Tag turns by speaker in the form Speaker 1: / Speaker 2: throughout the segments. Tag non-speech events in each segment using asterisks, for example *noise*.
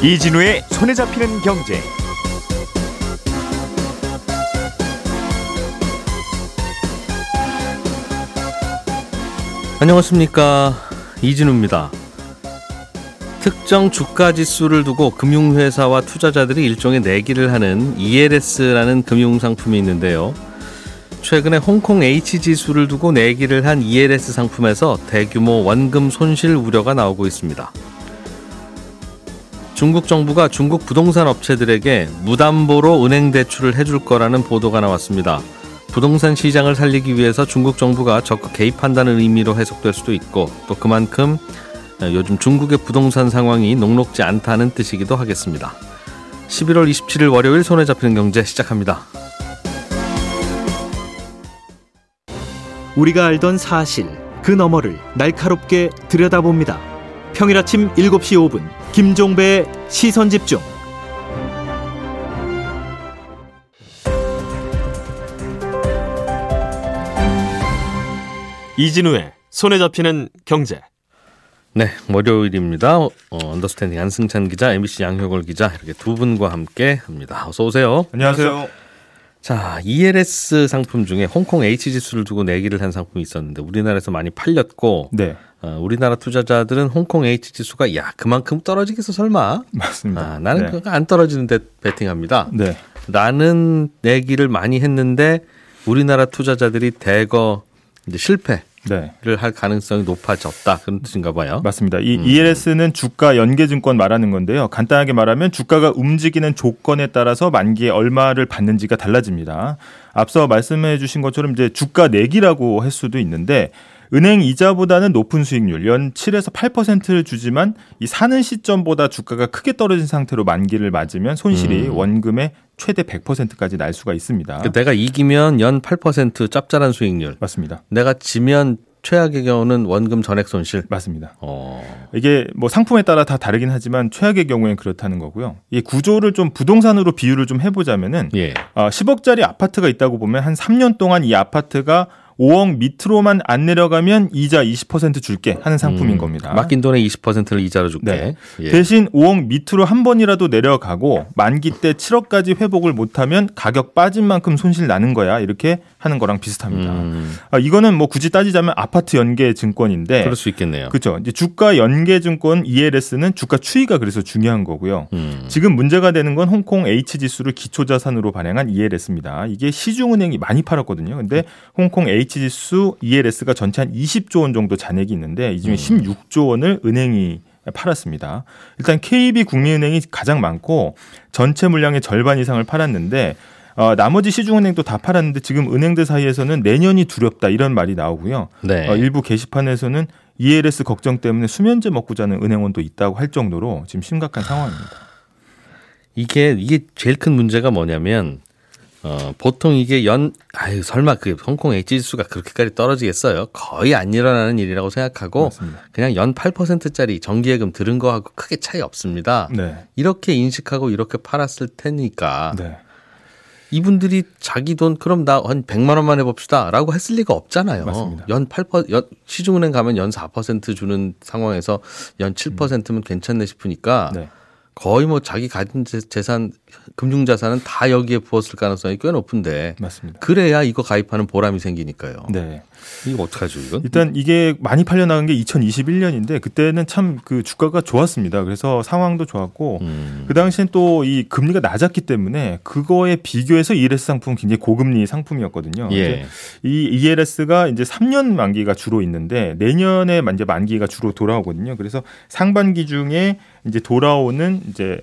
Speaker 1: 이진우의 손에 잡히는 경제.
Speaker 2: 안녕하십니까 이진우입니다. 특정 주가 지수를 두고 금융회사와 투자자들이 일종의 내기를 하는 ELS라는 금융 상품이 있는데요. 최근에 홍콩 H 지수를 두고 내기를 한 ELS 상품에서 대규모 원금 손실 우려가 나오고 있습니다. 중국 정부가 중국 부동산 업체들에게 무담보로 은행 대출을 해줄 거라는 보도가 나왔습니다. 부동산 시장을 살리기 위해서 중국 정부가 적극 개입한다는 의미로 해석될 수도 있고 또 그만큼 요즘 중국의 부동산 상황이 녹록지 않다는 뜻이기도 하겠습니다. 11월 27일 월요일 손에 잡히는 경제 시작합니다.
Speaker 3: 우리가 알던 사실 그 너머를 날카롭게 들여다봅니다. 평일 아침 7시 5분 김종배의 시선 집중.
Speaker 4: 이진우의 손에 잡히는 경제.
Speaker 2: 네, 월요일입니다. 어, 언더스탠딩 안승찬 기자, MBC 양효걸 기자 이렇게 두 분과 함께 합니다. 어서 오세요.
Speaker 5: 안녕하세요.
Speaker 2: 자, ELS 상품 중에 홍콩 H 지수를 두고 내기를 한 상품이 있었는데 우리나라에서 많이 팔렸고
Speaker 5: 네.
Speaker 2: 어, 우리나라 투자자들은 홍콩 H 지수가 야 그만큼 떨어지겠어 설마?
Speaker 5: 맞습니다.
Speaker 2: 아, 나는
Speaker 5: 네.
Speaker 2: 안 떨어지는데 베팅합니다.
Speaker 5: 네.
Speaker 2: 나는 내기를 많이 했는데 우리나라 투자자들이 대거 이제 실패를
Speaker 5: 네.
Speaker 2: 할 가능성이 높아졌다 그런 뜻인가 봐요.
Speaker 5: 맞습니다. 이
Speaker 2: 음.
Speaker 5: ELS는 주가 연계증권 말하는 건데요. 간단하게 말하면 주가가 움직이는 조건에 따라서 만기에 얼마를 받는지가 달라집니다. 앞서 말씀해 주신 것처럼 이제 주가 내기라고 할 수도 있는데 은행 이자보다는 높은 수익률 연 7에서 8%를 주지만 이 사는 시점보다 주가가 크게 떨어진 상태로 만기를 맞으면 손실이
Speaker 2: 음.
Speaker 5: 원금의 최대 100%까지 날 수가 있습니다.
Speaker 2: 그 내가 이기면 연 8% 짭짤한 수익률.
Speaker 5: 맞습니다.
Speaker 2: 내가 지면 최악의 경우는 원금 전액 손실.
Speaker 5: 맞습니다.
Speaker 2: 어.
Speaker 5: 이게 뭐 상품에 따라 다 다르긴 하지만 최악의 경우엔 그렇다는 거고요. 이 구조를 좀 부동산으로 비유를 좀 해보자면은
Speaker 2: 예.
Speaker 5: 아, 10억짜리 아파트가 있다고 보면 한 3년 동안 이 아파트가 5억 밑으로만 안 내려가면 이자 20% 줄게 하는 상품인
Speaker 2: 음,
Speaker 5: 겁니다.
Speaker 2: 맡긴 돈의 20%를 이자로 줄게.
Speaker 5: 네.
Speaker 2: 예.
Speaker 5: 대신 5억 밑으로 한 번이라도 내려가고 만기 때 7억까지 회복을 못하면 가격 빠진 만큼 손실 나는 거야 이렇게 하는 거랑 비슷합니다.
Speaker 2: 음,
Speaker 5: 아, 이거는 뭐 굳이 따지자면 아파트 연계 증권인데
Speaker 2: 그럴 수 있겠네요.
Speaker 5: 그렇죠. 이제 주가 연계 증권 ELS는 주가 추이가 그래서 중요한 거고요.
Speaker 2: 음.
Speaker 5: 지금 문제가 되는 건 홍콩 H 지수를 기초 자산으로 발행한 ELS입니다. 이게 시중은행이 많이 팔았거든요. 근데 홍콩 H 지수 ELS가 전체 한 20조 원 정도 잔액이 있는데 이 중에 16조 원을 은행이 팔았습니다. 일단 KB 국민은행이 가장 많고 전체 물량의 절반 이상을 팔았는데 어, 나머지 시중은행도 다 팔았는데 지금 은행들 사이에서는 내년이 두렵다 이런 말이 나오고요.
Speaker 2: 네.
Speaker 5: 어, 일부 게시판에서는 ELS 걱정 때문에 수면제 먹고 자는 은행원도 있다고 할 정도로 지금 심각한 상황입니다.
Speaker 2: 이게 이게 제일 큰 문제가 뭐냐면 어, 보통 이게 연 아유 설마 그 홍콩 H 지수가 그렇게까지 떨어지겠어요? 거의 안 일어나는 일이라고 생각하고
Speaker 5: 맞습니다.
Speaker 2: 그냥 연 8%짜리 정기예금 들은 거하고 크게 차이 없습니다.
Speaker 5: 네.
Speaker 2: 이렇게 인식하고 이렇게 팔았을 테니까
Speaker 5: 네.
Speaker 2: 이분들이 자기 돈 그럼 나 한 100만 원만 해봅시다라고 했을 리가 없잖아요.
Speaker 5: 맞습니다.
Speaker 2: 연 8%, 연, 시중은행 가면 연 4% 주는 상황에서 연 7%면 괜찮네 싶으니까
Speaker 5: 네.
Speaker 2: 거의 뭐 자기 가진 재- 재산, 금융 자산은 다 여기에 부었을 가능성이 꽤 높은데
Speaker 5: 맞습니다.
Speaker 2: 그래야 이거 가입하는 보람이 생기니까요.
Speaker 5: 네.
Speaker 2: 이거 어떡하죠, 이건?
Speaker 5: 일단 이게 많이 팔려 나간 게 2021년인데 그때는 참 그 주가가 좋았습니다. 그래서 상황도 좋았고
Speaker 2: 음,
Speaker 5: 그 당시엔 또 이 금리가 낮았기 때문에 그거에 비교해서 ELS 상품은 굉장히 고금리 상품이었거든요.
Speaker 2: 예.
Speaker 5: 이 ELS가 이제 3년 만기가 주로 있는데 내년에 이제 만기가 주로 돌아오거든요. 그래서 상반기 중에 이제 돌아오는 이제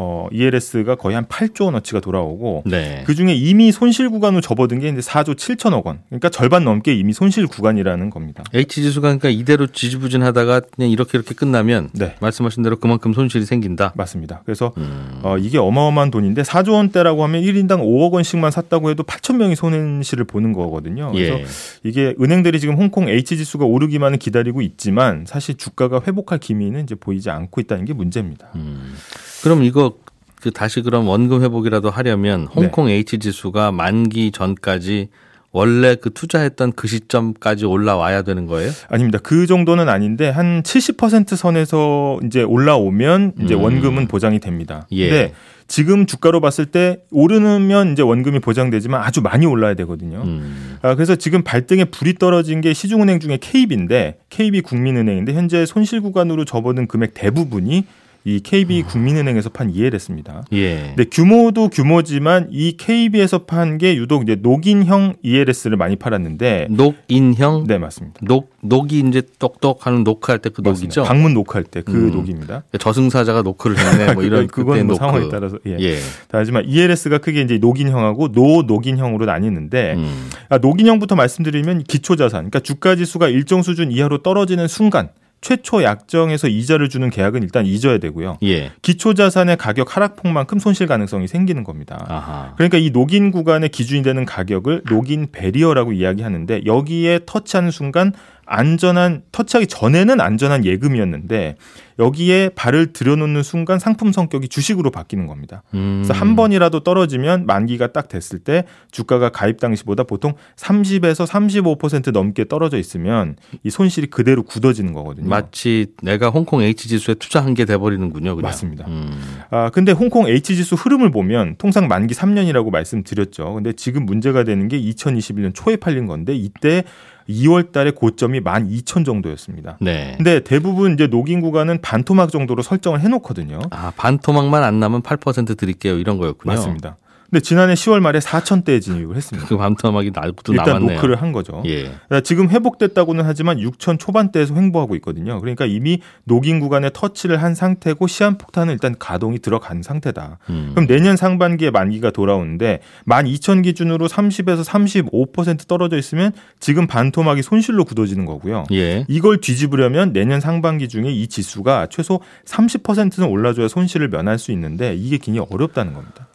Speaker 5: 어 ELS가 거의 한 8조 원어치가 돌아오고
Speaker 2: 네.
Speaker 5: 그 중에 이미 손실 구간으로 접어든 게 이제 4조 7천억 원. 그러니까 절반 넘게 이미 손실 구간이라는 겁니다.
Speaker 2: H 지수가 그러니까 이대로 지지부진하다가 그냥 이렇게 이렇게 끝나면
Speaker 5: 네.
Speaker 2: 말씀하신 대로 그만큼 손실이 생긴다.
Speaker 5: 맞습니다. 그래서
Speaker 2: 음,
Speaker 5: 어, 이게 어마어마한 돈인데 4조 원대라고 하면 1인당 5억 원씩만 샀다고 해도 8천 명이 손실을 보는 거거든요. 그래서
Speaker 2: 예.
Speaker 5: 이게 은행들이 지금 홍콩 H 지수가 오르기만을 기다리고 있지만 사실 주가가 회복할 기미는 이제 보이지 않고 있다는 게 문제입니다.
Speaker 2: 음. 그럼 이거 그 다시 그럼 원금 회복이라도 하려면
Speaker 5: 네.
Speaker 2: 홍콩 H 지수가 만기 전까지 원래 그 투자했던 그 시점까지 올라와야 되는 거예요?
Speaker 5: 아닙니다. 그 정도는 아닌데 한 70% 선에서 이제 올라오면 이제
Speaker 2: 음.
Speaker 5: 원금은 보장이 됩니다.
Speaker 2: 예.
Speaker 5: 근데 지금 주가로 봤을 때 오르면 이제 원금이 보장되지만 아주 많이 올라야 되거든요.
Speaker 2: 음.
Speaker 5: 아, 그래서 지금 발등에 불이 떨어진 게 시중은행 중에 KB인데 KB 국민은행인데 현재 손실 구간으로 접어든 금액 대부분이 이 KB 국민은행에서 판 ELS입니다.
Speaker 2: 예.
Speaker 5: 근데 규모도 규모지만 이 KB에서 판 게 유독 이제 녹인형 ELS를 많이 팔았는데
Speaker 2: knock-in형
Speaker 5: 네 맞습니다.
Speaker 2: knock knock이 이제 똑똑하는 노크할 때 그 knock이죠.
Speaker 5: 방문 knock할 때 그
Speaker 2: 음.
Speaker 5: knock입니다.
Speaker 2: 저승사자가 노크를 했네. 뭐 *laughs* 이런
Speaker 5: 그건 뭐. 상황에 따라서 예.
Speaker 2: 예.
Speaker 5: 하지만 ELS가 크게 이제 knock-in형하고 no knock-in형으로 나뉘는데
Speaker 2: 음.
Speaker 5: 아, knock-in형부터 말씀드리면 기초자산, 그러니까 주가 지수가 일정 수준 이하로 떨어지는 순간 최초 약정에서 이자를 주는 계약은 일단 잊어야 되고요.
Speaker 2: 예.
Speaker 5: 기초자산의 가격 하락폭만큼 손실 가능성이 생기는 겁니다.
Speaker 2: 아하.
Speaker 5: 그러니까 이 knock-in 구간의 기준이 되는 가격을 knock-in barrier라고 이야기하는데 여기에 터치하는 순간 안전한 터치하기 전에는 안전한 예금이었는데 여기에 발을 들여놓는 순간 상품 성격이 주식으로 바뀌는 겁니다.
Speaker 2: 음.
Speaker 5: 그래서 한 번이라도 떨어지면 만기가 딱 됐을 때 주가가 가입 당시보다 보통 30에서 35% 넘게 떨어져 있으면 이 손실이 그대로 굳어지는 거거든요.
Speaker 2: 마치 내가 홍콩 H 지수에 투자한 게 돼버리는군요. 그냥.
Speaker 5: 맞습니다.
Speaker 2: 음.
Speaker 5: 아, 근데 홍콩 H 지수 흐름을 보면 통상 만기 3년이라고 말씀드렸죠. 근데 지금 문제가 되는 게 2021년 초에 팔린 건데 이때 2월 달에 고점이 12,000 정도였습니다.
Speaker 2: 네.
Speaker 5: 근데 대부분 이제 knock-in 구간은 반토막 정도로 설정을 해 놓거든요.
Speaker 2: 아 반토막만 안 나면 8% 드릴게요. 이런 거였군요.
Speaker 5: 맞습니다. 근데 지난해 10월 말에 4,000대에 진입을 했습니다.
Speaker 2: 그 반토막이 날부터
Speaker 5: 일단
Speaker 2: 남았네요.
Speaker 5: 노크를 한 거죠.
Speaker 2: 예.
Speaker 5: 그러니까 지금 회복됐다고는 하지만 6천 초반대에서 횡보하고 있거든요. 그러니까 이미 knock-in 구간에 터치를 한 상태고 시한폭탄은 일단 가동이 들어간 상태다.
Speaker 2: 음.
Speaker 5: 그럼 내년 상반기에 만기가 돌아오는데 12,000 기준으로 30에서 35% 떨어져 있으면 지금 반토막이 손실로 굳어지는 거고요.
Speaker 2: 예.
Speaker 5: 이걸 뒤집으려면 내년 상반기 중에 이 지수가 최소 30%는 올라줘야 손실을 면할 수 있는데 이게 굉장히 어렵다는 겁니다.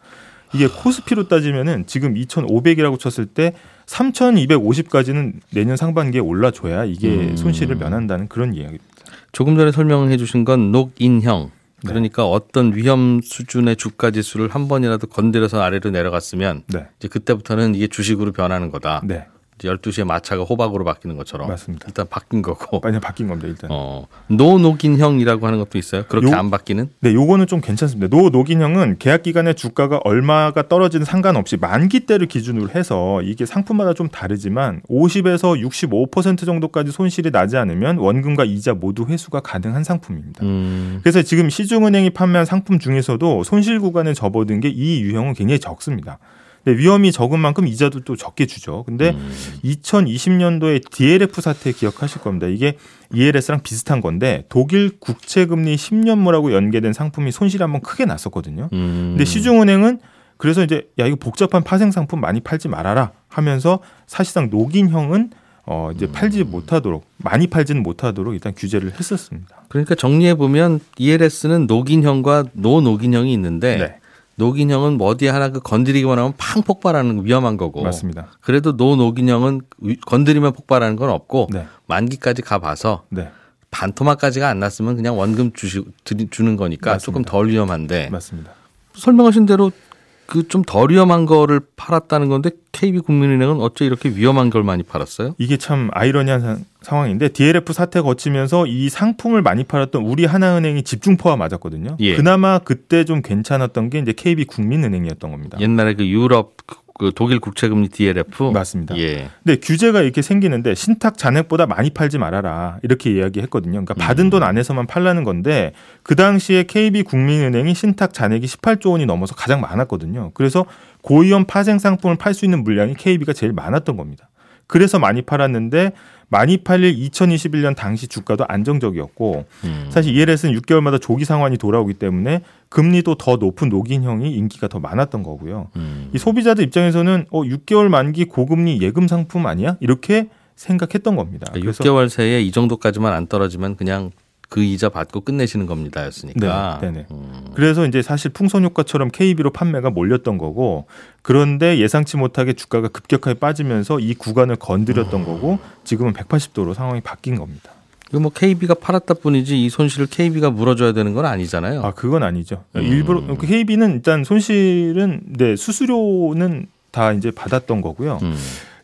Speaker 5: 이게 코스피로 따지면은 지금 2,500이라고 쳤을 때 3,250까지는 내년 상반기에 올라줘야 이게
Speaker 2: 음.
Speaker 5: 손실을 면한다는 그런 이야기입니다.
Speaker 2: 조금 전에 설명해 주신 건 녹인형.
Speaker 5: 네.
Speaker 2: 그러니까 어떤 위험 수준의 주가 지수를 한 번이라도 건드려서 아래로 내려갔으면
Speaker 5: 네.
Speaker 2: 이제 그때부터는 이게 주식으로 변하는 거다.
Speaker 5: 네.
Speaker 2: 이제 12시에 마차가 호박으로 바뀌는 것처럼
Speaker 5: 맞습니다.
Speaker 2: 일단 바뀐 거고.
Speaker 5: 많이 바뀐 겁니다, 일단.
Speaker 2: 어, no knock-in형이라고 하는 것도 있어요. 그렇게
Speaker 5: 요-
Speaker 2: 안 바뀌는?
Speaker 5: 네, 요거는 좀 괜찮습니다. no knock-in형은 계약 기간에 주가가 얼마가 떨어지는 상관없이 만기 때를 기준으로 해서 이게 상품마다 좀 다르지만 50에서 65% 정도까지 손실이 나지 않으면 원금과 이자 모두 회수가 가능한 상품입니다.
Speaker 2: 음,
Speaker 5: 그래서 지금 시중은행이 판매한 상품 중에서도 손실 구간에 접어든 게 이 유형은 굉장히 적습니다. 근데 위험이 적은 만큼 이자도 또 적게 주죠. 근데
Speaker 2: 음.
Speaker 5: 2020년도에 DLF 사태 기억하실 겁니다. 이게 ELS랑 비슷한 건데 독일 국채 금리 10년물하고 연계된 상품이 손실이 한번 크게 났었거든요.
Speaker 2: 음.
Speaker 5: 근데 시중은행은 그래서 이제 야 이거 복잡한 파생 상품 많이 팔지 말아라 하면서 사실상 녹인형은 어 이제 팔지 못하도록 많이 팔지는 못하도록 일단 규제를 했었습니다.
Speaker 2: 그러니까 정리해 보면 ELS는 녹인형과 노녹인형이 있는데
Speaker 5: 네,
Speaker 2: 녹인형은 뭐 어디에 하나 그 건드리기만 하면 팡 폭발하는 위험한 거고
Speaker 5: 맞습니다.
Speaker 2: 그래도 노녹인형은 위- 건드리면 폭발하는 건 없고
Speaker 5: 네,
Speaker 2: 만기까지 가봐서
Speaker 5: 네,
Speaker 2: 반토막까지가 안 났으면 그냥 원금 주시, 드리- 주는 거니까
Speaker 5: 맞습니다.
Speaker 2: 조금 덜 위험한데
Speaker 5: 맞습니다.
Speaker 2: 설명하신 대로 그 좀 덜 위험한 거를 팔았다는 건데 KB 국민은행은 어째 이렇게 위험한 걸 많이 팔았어요?
Speaker 5: 이게 참 아이러니한 사- 상황인데 DLF 사태 거치면서 이 상품을 많이 팔았던 우리 하나은행이 집중포화 맞았거든요.
Speaker 2: 예.
Speaker 5: 그나마 그때 좀 괜찮았던 게 이제 KB 국민은행이었던 겁니다.
Speaker 2: 옛날에 그 유럽 그- 그 독일 국채금리 DLF
Speaker 5: 맞습니다.
Speaker 2: 예.
Speaker 5: 근데 규제가 이렇게 생기는데 신탁 잔액보다 많이 팔지 말아라 이렇게 이야기했거든요. 그러니까 받은 돈 안에서만 팔라는 건데 그 당시에 KB 국민은행이 신탁 잔액이 18조 원이 넘어서 가장 많았거든요. 그래서 고위험 파생 상품을 팔 수 있는 물량이 KB가 제일 많았던 겁니다. 그래서 많이 팔았는데 많이 팔릴 2021년 당시 주가도 안정적이었고
Speaker 2: 음.
Speaker 5: 사실 ELS는 6개월마다 조기 상환이 돌아오기 때문에 금리도 더 높은 녹인형이 인기가 더 많았던 거고요.
Speaker 2: 음.
Speaker 5: 이 소비자들 입장에서는 어 6개월 만기 고금리 예금 상품 아니야? 이렇게 생각했던 겁니다. 그래서
Speaker 2: 6개월 새에 이 정도까지만 안 떨어지면 그냥 그 이자 받고 끝내시는 겁니다였으니까.
Speaker 5: 네, 네네.
Speaker 2: 음.
Speaker 5: 그래서 이제 사실 풍선 효과처럼 KB로 판매가 몰렸던 거고 그런데 예상치 못하게 주가가 급격하게 빠지면서 이 구간을 건드렸던 거고 지금은 180도로 상황이 바뀐 겁니다.
Speaker 2: 이거 뭐 KB가 팔았다 뿐이지 이 손실을 KB가 물어줘야 되는 건 아니잖아요.
Speaker 5: 아 그건 아니죠.
Speaker 2: 음.
Speaker 5: 일부러 KB는 일단 손실은 네 수수료는 다 이제 받았던 거고요.
Speaker 2: 음.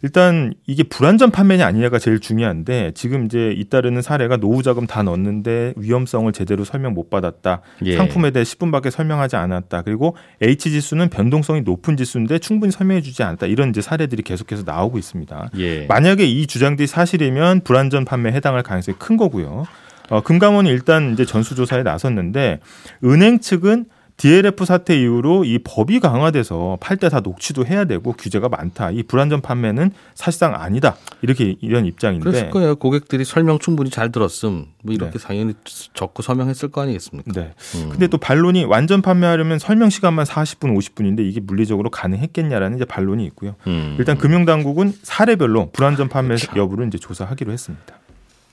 Speaker 5: 일단 이게 불안전 판매냐 아니냐가 제일 중요한데 지금 이제 잇따르는 사례가 노후 자금 다 넣었는데 위험성을 제대로 설명 못 받았다.
Speaker 2: 예.
Speaker 5: 상품에 대해 10분밖에 설명하지 않았다. 그리고 H 지수는 변동성이 높은 지수인데 충분히 설명해 주지 않았다. 이런 이제 사례들이 계속해서 나오고 있습니다.
Speaker 2: 예.
Speaker 5: 만약에 이 주장들이 사실이면 불안전 판매에 해당할 가능성이 큰 거고요. 어, 금감원이 일단 이제 전수조사에 나섰는데 은행 측은 DLF 사태 이후로 이 법이 강화돼서 팔때다 녹취도 해야 되고 규제가 많다. 이 불안전 판매는 사실상 아니다. 이렇게 이런 입장인데.
Speaker 2: 그랬을 거예요. 고객들이 설명 충분히 잘 들었음. 뭐 이렇게
Speaker 5: 네.
Speaker 2: 당연히 적고 서명했을 거 아니겠습니까?
Speaker 5: 네.
Speaker 2: 음.
Speaker 5: 근데 또 반론이 완전 판매하려면 설명 시간만 40분, 50분인데 이게 물리적으로 가능했겠냐라는 이제 반론이 있고요.
Speaker 2: 음.
Speaker 5: 일단 금융당국은 사례별로 불안전 판매 여부를 이제 조사하기로 했습니다.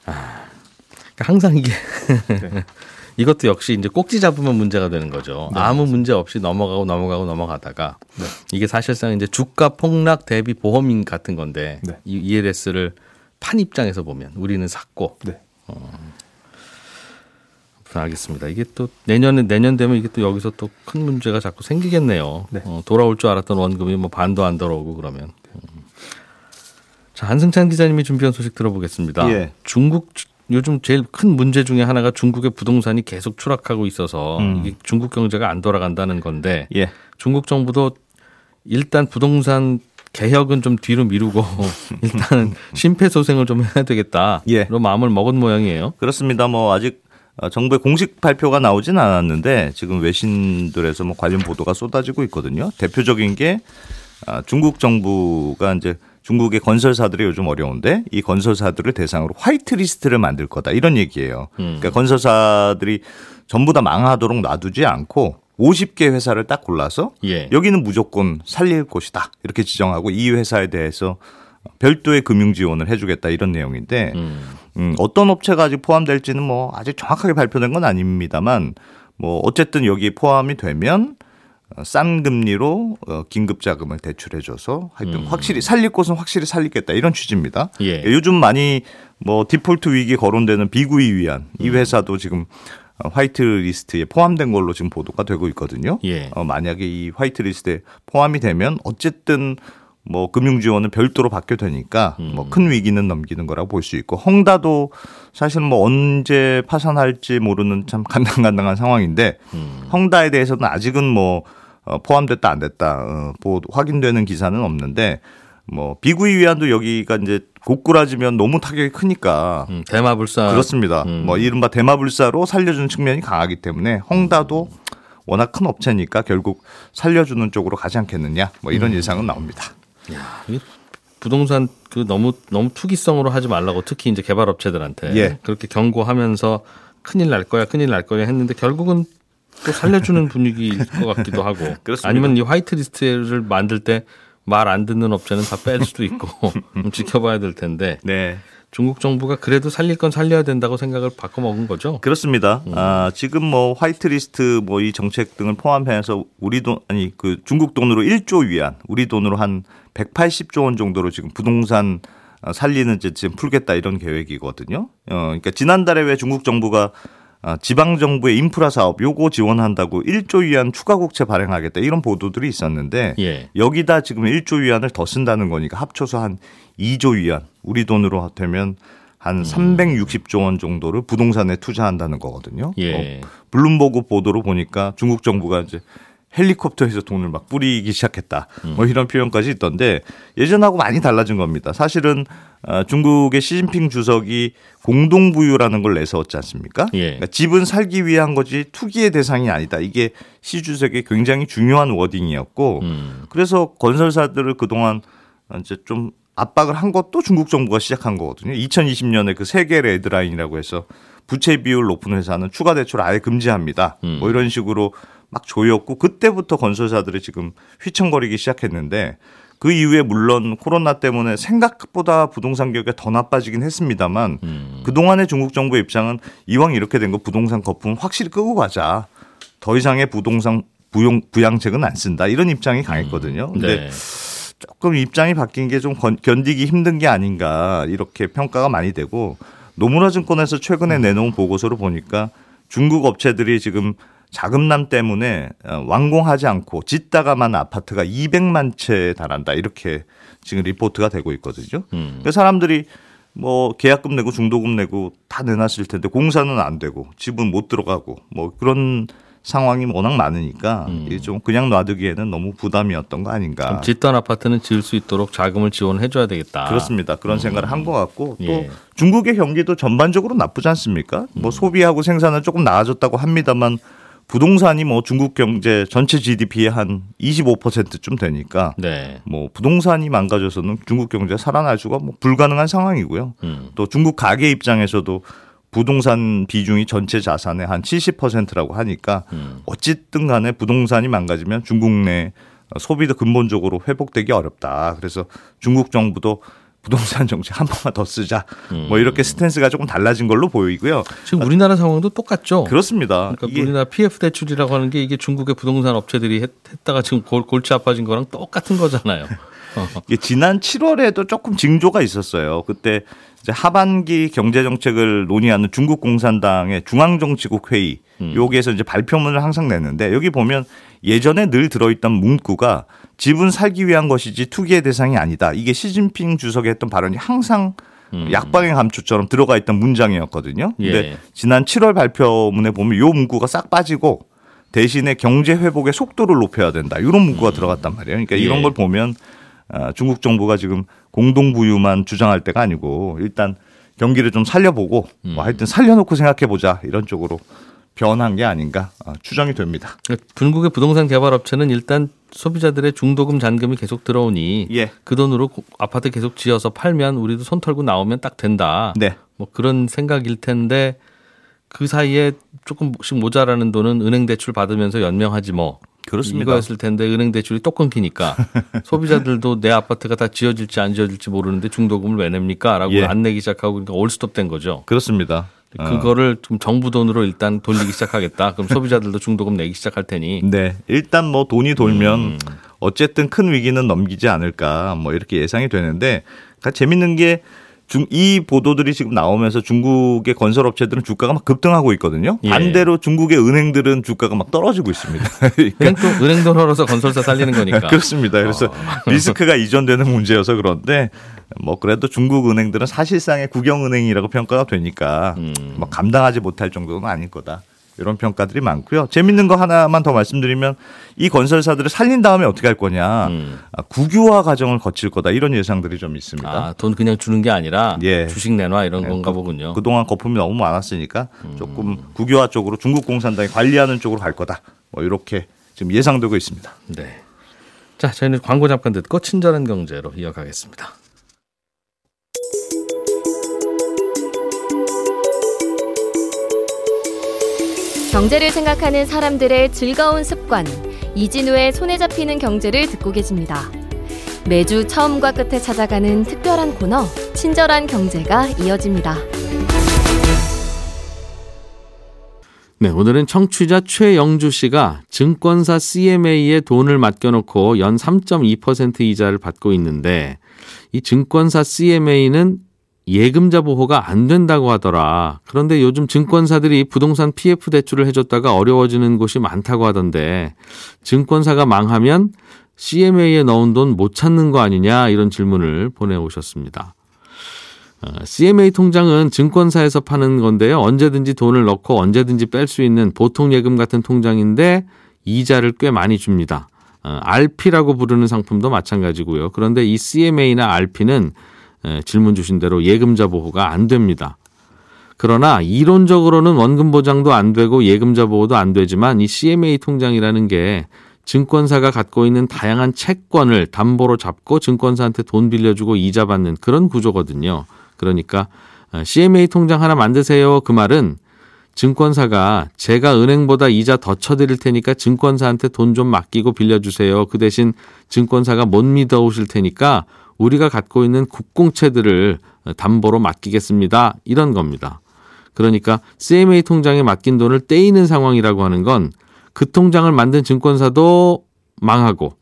Speaker 2: 그러니까 항상 이게
Speaker 5: 네. *laughs*
Speaker 2: 이것도 역시 이제 꼭지 잡으면 문제가 되는 거죠.
Speaker 5: 네,
Speaker 2: 아무 문제 없이 넘어가고 넘어가고 넘어가다가 이게 사실상 이제 주가 폭락 대비 보험인 같은 건데
Speaker 5: 네.
Speaker 2: 이 ELS를 판 입장에서 보면 우리는 샀고
Speaker 5: 네.
Speaker 2: 아무튼 알겠습니다. 이게 또 내년에 내년 되면 이게 또 여기서 또 큰 문제가 자꾸 생기겠네요.
Speaker 5: 네.
Speaker 2: 어, 돌아올 줄 알았던 원금이 뭐 반도 안 들어오고 그러면. 음. 자 한승찬 기자님이 준비한 소식 들어보겠습니다.
Speaker 6: 예.
Speaker 2: 중국 주- 요즘 제일 큰 문제 중에 하나가 중국의 부동산이 계속 추락하고 있어서
Speaker 6: 음.
Speaker 2: 중국 경제가 안 돌아간다는 건데
Speaker 6: 예.
Speaker 2: 중국 정부도 일단 부동산 개혁은 좀 뒤로 미루고 *laughs* 일단은 심폐소생을 좀 해야 되겠다.
Speaker 6: 예.
Speaker 2: 그런 마음을 먹은 모양이에요.
Speaker 6: 그렇습니다. 뭐 아직 어, 정부의 공식 발표가 나오진 않았는데 지금 외신들에서 뭐 관련 보도가 쏟아지고 있거든요. 대표적인 게 아, 중국 정부가 이제 중국의 건설사들이 요즘 어려운데 이 건설사들을 대상으로 화이트 리스트를 만들 거다 이런 얘기예요. 그러니까 건설사들이 전부 다 망하도록 놔두지 않고 50개 회사를 딱 골라서
Speaker 2: 예.
Speaker 6: 여기는 무조건 살릴 곳이다 이렇게 지정하고 이 회사에 대해서 별도의 금융 지원을 해주겠다 이런 내용인데
Speaker 2: 음.
Speaker 6: 음, 어떤 업체가 아직 포함될지는 뭐 아직 정확하게 발표된 건 아닙니다만 뭐 어쨌든 여기 포함이 되면 어, 싼 금리로 어, 긴급 자금을 대출해줘서 하여튼 확실히 살릴 곳은 확실히 살리겠다 이런 취지입니다.
Speaker 2: 예.
Speaker 6: 요즘 많이 뭐 디폴트 위기 거론되는 비구이위안 이 회사도 지금 어, 화이트 리스트에 포함된 걸로 지금 보도가 되고 있거든요.
Speaker 2: 예.
Speaker 6: 어, 만약에 이 화이트 리스트에 포함이 되면 어쨌든 뭐 금융 지원은 별도로 받게 되니까 뭐 큰 위기는 넘기는 거라고 볼 수 있고 헝다도 사실 뭐 언제 파산할지 모르는 참 간당간당한 상황인데 헝다에 대해서는 아직은 뭐 어, 포함됐다 안 됐다 어, 보 확인되는 기사는 없는데 뭐 비구이 위안도 여기가 이제 고꾸라지면 너무 타격이 크니까
Speaker 2: 음, 대마불사
Speaker 6: 그렇습니다.
Speaker 2: 음.
Speaker 6: 뭐 이른바 대마불사로 살려주는 측면이 강하기 때문에 헝다도 워낙 큰 업체니까 결국 살려주는 쪽으로 가지 않겠느냐 뭐 이런 예상은 나옵니다.
Speaker 2: 이게 부동산 그 너무 너무 투기성으로 하지 말라고 특히 이제 개발업체들한테
Speaker 6: 예.
Speaker 2: 그렇게 경고하면서 큰일 날 거야 큰일 날 거야 했는데 결국은 또 살려주는 분위기일 것 같기도 하고 *laughs*
Speaker 6: 그렇습니다.
Speaker 2: 아니면 이 화이트 리스트를 만들 때 말 안 듣는 업체는 다 뺄 수도 있고 *laughs* 좀 지켜봐야 될 텐데
Speaker 6: 네.
Speaker 2: 중국 정부가 그래도 살릴 건 살려야 된다고 생각을 바꿔 먹은 거죠.
Speaker 6: 그렇습니다. 아, 지금 뭐 화이트리스트 뭐 이 정책 등을 포함해서 우리 돈 아니 그 중국 돈으로 1조 위안, 우리 돈으로 한 180조 원 정도로 지금 부동산 어, 살리는 지금 풀겠다 이런 계획이거든요. 어, 그러니까 지난달에 왜 중국 정부가 아, 지방 정부의 인프라 사업 요거 지원한다고 1조 위안 추가 국채 발행하겠다 이런 보도들이 있었는데
Speaker 2: 예.
Speaker 6: 여기다 지금 1조 위안을 더 쓴다는 거니까 합쳐서 한 2조 위안 우리 돈으로 되면 한 360조 원 정도를 부동산에 투자한다는 거거든요.
Speaker 2: 예.
Speaker 6: 어, 블룸버그 보도로 보니까 중국 정부가 이제 헬리콥터에서 돈을 막 뿌리기 시작했다. 뭐 이런 표현까지 있던데 예전하고 많이 달라진 겁니다. 사실은 어, 중국의 시진핑 주석이 공동부유라는 걸 내세웠지 않습니까?
Speaker 2: 예.
Speaker 6: 그러니까 집은 살기 위한 거지 투기의 대상이 아니다. 이게 시 주석의 굉장히 중요한 워딩이었고
Speaker 2: 음.
Speaker 6: 그래서 건설사들을 그동안 이제 좀 압박을 한 것도 중국 정부가 시작한 거거든요. 2020년에 그 세계 레드라인이라고 해서 부채 비율 높은 회사는 추가 대출 아예 금지합니다.
Speaker 2: 음.
Speaker 6: 뭐 이런 식으로 막 조였고 그때부터 건설사들이 지금 휘청거리기 시작했는데 그 이후에 물론 코로나 때문에 생각보다 부동산 가격이 더 나빠지긴 했습니다만
Speaker 2: 음.
Speaker 6: 그동안의 중국 정부의 입장은 이왕 이렇게 된 거 부동산 거품 확실히 끄고 가자. 더 이상의 부동산 부용 부양책은 안 쓴다. 이런 입장이 강했거든요. 근데
Speaker 2: 네.
Speaker 6: 조금 입장이 바뀐 게 좀 견디기 힘든 게 아닌가 이렇게 평가가 많이 되고 노무라 증권에서 최근에 내놓은 보고서를 보니까 중국 업체들이 지금 자금난 때문에 어, 완공하지 않고 짓다가만 아파트가 200만 채에 달한다 이렇게 지금 리포트가 되고 있거든요.
Speaker 2: 음.
Speaker 6: 그 사람들이 뭐 계약금 내고 중도금 내고 다 내놨을 텐데 공사는 안 되고 집은 못 들어가고 뭐 그런 상황이 워낙 많으니까 이게 좀 그냥 놔두기에는 너무 부담이었던 거 아닌가.
Speaker 2: 짓던 아파트는 지을 수 있도록 자금을 지원해 줘야 되겠다.
Speaker 6: 그렇습니다. 그런 생각을 한 것 같고 또
Speaker 2: 예.
Speaker 6: 중국의 경기도 전반적으로 나쁘지 않습니까? 뭐 소비하고 생산은 조금 나아졌다고 합니다만 부동산이 뭐 중국 경제 전체 GDP의 한 25%쯤 되니까
Speaker 2: 네.
Speaker 6: 뭐 부동산이 망가져서는 중국 경제가 살아날 수가 뭐 불가능한 상황이고요.
Speaker 2: 음.
Speaker 6: 또 중국 가계 입장에서도 부동산 비중이 전체 자산의 한 70%라고 하니까
Speaker 2: 음.
Speaker 6: 어쨌든 간에 부동산이 망가지면 중국 내 소비도 근본적으로 회복되기 어렵다. 그래서 중국 정부도 부동산 정책 한 번만 더 쓰자.
Speaker 2: 음.
Speaker 6: 뭐 이렇게 스탠스가 조금 달라진 걸로 보이고요.
Speaker 2: 지금 우리나라 상황도 똑같죠.
Speaker 6: 그렇습니다.
Speaker 2: 그러니까 우리나라 PF 대출이라고 하는 게 이게 중국의 부동산 업체들이 했, 했다가 지금 골, 골치 아파진 거랑 똑같은 거잖아요.
Speaker 6: 지난 7월에도 조금 징조가 있었어요. 그때 이제 하반기 경제 정책을 논의하는 중국 공산당의 중앙정치국 회의
Speaker 2: 음.
Speaker 6: 여기에서 이제 발표문을 항상 내는데 여기 보면 예전에 늘 들어있던 문구가 집은 살기 위한 것이지 투기의 대상이 아니다. 이게 시진핑 주석이 했던 발언이 항상 약방의 감초처럼 들어가 있던 문장이었거든요. 근데
Speaker 2: 음. 예.
Speaker 6: 지난 7월 발표문에 보면 요 문구가 싹 빠지고 대신에 경제 회복의 속도를 높여야 된다. 이런 문구가 들어갔단 말이에요. 그러니까 이런
Speaker 2: 예.
Speaker 6: 걸 보면 아, 중국 정부가 지금 공동 부유만 주장할 때가 아니고 일단 경기를 좀 살려보고 뭐 하여튼 살려놓고 생각해보자 이런 쪽으로 변한 게 아닌가 아, 추정이 됩니다.
Speaker 2: 중국의 부동산 개발 업체는 일단 소비자들의 중도금 잔금이 계속 들어오니
Speaker 6: 예.
Speaker 2: 그 돈으로 고- 아파트 계속 지어서 팔면 우리도 손 털고 나오면 딱 된다.
Speaker 6: 네.
Speaker 2: 뭐 그런 생각일 텐데 그 사이에 조금씩 모자라는 돈은 은행 대출 받으면서 연명하지 뭐.
Speaker 6: 그렇습니다.
Speaker 2: 이거였을 텐데 은행 대출이 또 끊기니까 *laughs* 소비자들도 내 아파트가 다 지어질지 안 지어질지 모르는데 중도금을 왜 냅니까? 라고
Speaker 6: 예.
Speaker 2: 안 내기 시작하고 그러니까 올스톱 된 거죠.
Speaker 6: 그렇습니다. 어.
Speaker 2: 그거를 좀 정부 돈으로 일단 돌리기 시작하겠다. 그럼 소비자들도 중도금 내기 시작할 테니 *laughs*
Speaker 6: 네. 일단 뭐 돈이 돌면
Speaker 2: 음.
Speaker 6: 어쨌든 큰 위기는 넘기지 않을까 뭐 이렇게 예상이 되는데 그러니까 재밌는 게 중, 이 보도들이 지금 나오면서 중국의 건설업체들은 주가가 막 급등하고 있거든요.
Speaker 2: 예.
Speaker 6: 반대로 중국의 은행들은 주가가 막 떨어지고 있습니다. *laughs* 그러니까
Speaker 2: 은행 돈, 은행 돈 벌어서 건설사 살리는 거니까. *laughs*
Speaker 6: 그렇습니다. 그래서 *laughs* 리스크가 이전되는 문제여서 그런데 뭐 그래도 중국 은행들은 사실상의 국영은행이라고 평가가 되니까
Speaker 2: 음.
Speaker 6: 뭐 감당하지 못할 정도는 아닐 거다. 이런 평가들이 많고요. 재밌는 거 하나만 더 말씀드리면 이 건설사들을 살린 다음에 어떻게 할 거냐.
Speaker 2: 음.
Speaker 6: 아, 국유화 과정을 거칠 거다. 이런 예상들이 좀 있습니다.
Speaker 2: 아, 돈 그냥 주는 게 아니라
Speaker 6: 예.
Speaker 2: 주식 내놔 이런
Speaker 6: 네,
Speaker 2: 건가
Speaker 6: 그-
Speaker 2: 보군요.
Speaker 6: 그동안 거품이 너무 많았으니까
Speaker 2: 음.
Speaker 6: 조금 국유화 쪽으로 중국 공산당이 관리하는 쪽으로 갈 거다. 뭐 이렇게 지금 예상되고 있습니다.
Speaker 2: 네. 자, 저희는 광고 잠깐 듣고 친절한 경제로 이어가겠습니다.
Speaker 7: 경제를 생각하는 사람들의 즐거운 습관 이진우의 손에 잡히는 경제를 듣고 계십니다. 매주 처음과 끝에 찾아가는 특별한 코너 친절한 경제가 이어집니다.
Speaker 2: 네, 오늘은 청취자 최영주 씨가 증권사 CMA에 돈을 맡겨놓고 연 3.2% 이자를 받고 있는데 이 증권사 CMA는 예금자 보호가 안 된다고 하더라. 그런데 요즘 증권사들이 부동산 PF 대출을 해줬다가 어려워지는 곳이 많다고 하던데 증권사가 망하면 CMA에 넣은 돈 못 찾는 거 아니냐 이런 질문을 보내오셨습니다. 어, CMA 통장은 증권사에서 파는 건데요. 언제든지 돈을 넣고 언제든지 뺄 수 있는 보통 예금 같은 통장인데 이자를 꽤 많이 줍니다. 어, RP라고 부르는 상품도 마찬가지고요. 그런데 이 CMA나 RP는 에, 질문 주신 대로 예금자 보호가 안 됩니다. 그러나 이론적으로는 원금 보장도 안 되고 예금자 보호도 안 되지만 이 CMA 통장이라는 게 증권사가 갖고 있는 다양한 채권을 담보로 잡고 증권사한테 돈 빌려주고 이자 받는 그런 구조거든요. 그러니까 어, CMA 통장 하나 만드세요. 그 말은 증권사가 제가 은행보다 이자 더 쳐드릴 테니까 증권사한테 돈 좀 맡기고 빌려주세요. 그 대신 증권사가 못 믿어 오실 테니까 우리가 갖고 있는 국공채들을 담보로 맡기겠습니다. 이런 겁니다. 그러니까 CMA 통장에 맡긴 돈을 떼이는 상황이라고 하는 건 그 통장을 만든 증권사도 망하고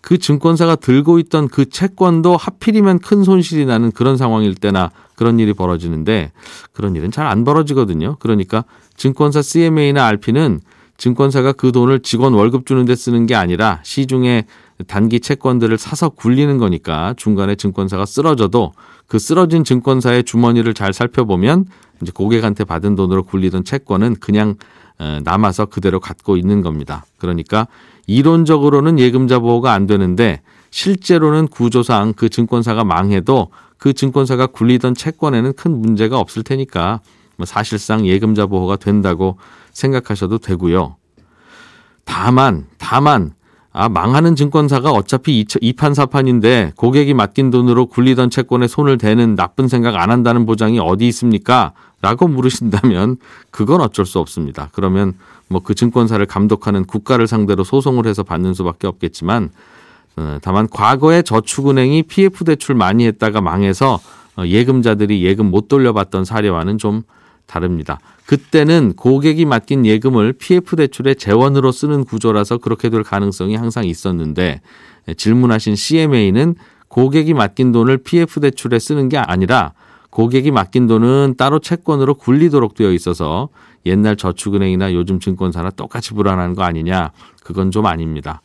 Speaker 2: 그 증권사가 들고 있던 그 채권도 하필이면 큰 손실이 나는 그런 상황일 때나 그런 일이 벌어지는데 그런 일은 잘 안 벌어지거든요. 그러니까 증권사 CMA나 RP는 증권사가 그 돈을 직원 월급 주는 데 쓰는 게 아니라 시중에 단기 채권들을 사서 굴리는 거니까 중간에 증권사가 쓰러져도 그 쓰러진 증권사의 주머니를 잘 살펴보면 이제 고객한테 받은 돈으로 굴리던 채권은 그냥 어, 남아서 그대로 갖고 있는 겁니다. 그러니까 이론적으로는 예금자 보호가 안 되는데 실제로는 구조상 그 증권사가 망해도 그 증권사가 굴리던 채권에는 큰 문제가 없을 테니까 뭐 사실상 예금자 보호가 된다고 생각하셔도 되고요. 다만 다만 아 망하는 증권사가 어차피 이판사판인데 고객이 맡긴 돈으로 굴리던 채권에 손을 대는 나쁜 생각 안 한다는 보장이 어디 있습니까? 라고 물으신다면 그건 어쩔 수 없습니다. 그러면 뭐 그 증권사를 감독하는 국가를 상대로 소송을 해서 받는 수밖에 없겠지만 어, 다만 과거에 저축은행이 PF 대출 많이 했다가 망해서 어, 예금자들이 예금 못 돌려받던 사례와는 좀 다릅니다. 그때는 고객이 맡긴 예금을 PF 대출의 재원으로 쓰는 구조라서 그렇게 될 가능성이 항상 있었는데 질문하신 CMA는 고객이 맡긴 돈을 PF 대출에 쓰는 게 아니라 고객이 맡긴 돈은 따로 채권으로 굴리도록 되어 있어서 옛날 저축은행이나 요즘 증권사나 똑같이 불안한 거 아니냐? 그건 좀 아닙니다.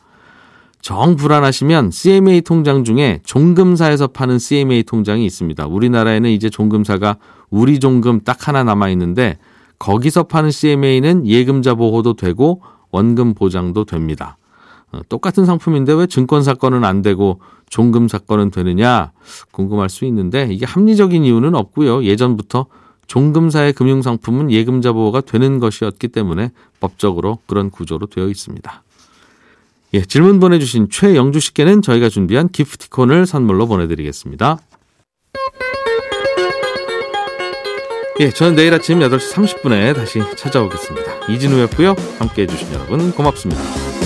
Speaker 2: 정 불안하시면 CMA 통장 중에 종금사에서 파는 CMA 통장이 있습니다. 우리나라에는 이제 종금사가 우리 종금 딱 하나 남아 있는데 거기서 파는 CMA는 예금자 보호도 되고 원금 보장도 됩니다. 어, 똑같은 상품인데 왜 증권 사건은 안 되고 종금 사건은 되느냐 궁금할 수 있는데 이게 합리적인 이유는 없고요. 예전부터 종금사의 금융 상품은 예금자 보호가 되는 것이었기 때문에 법적으로 그런 구조로 되어 있습니다. 예, 질문 보내주신 최영주 씨께는 저희가 준비한 기프티콘을 선물로 보내드리겠습니다. 예, 저는 내일 아침 8시 30분에 다시 찾아오겠습니다. 이진우였고요. 함께 해주신 여러분 고맙습니다.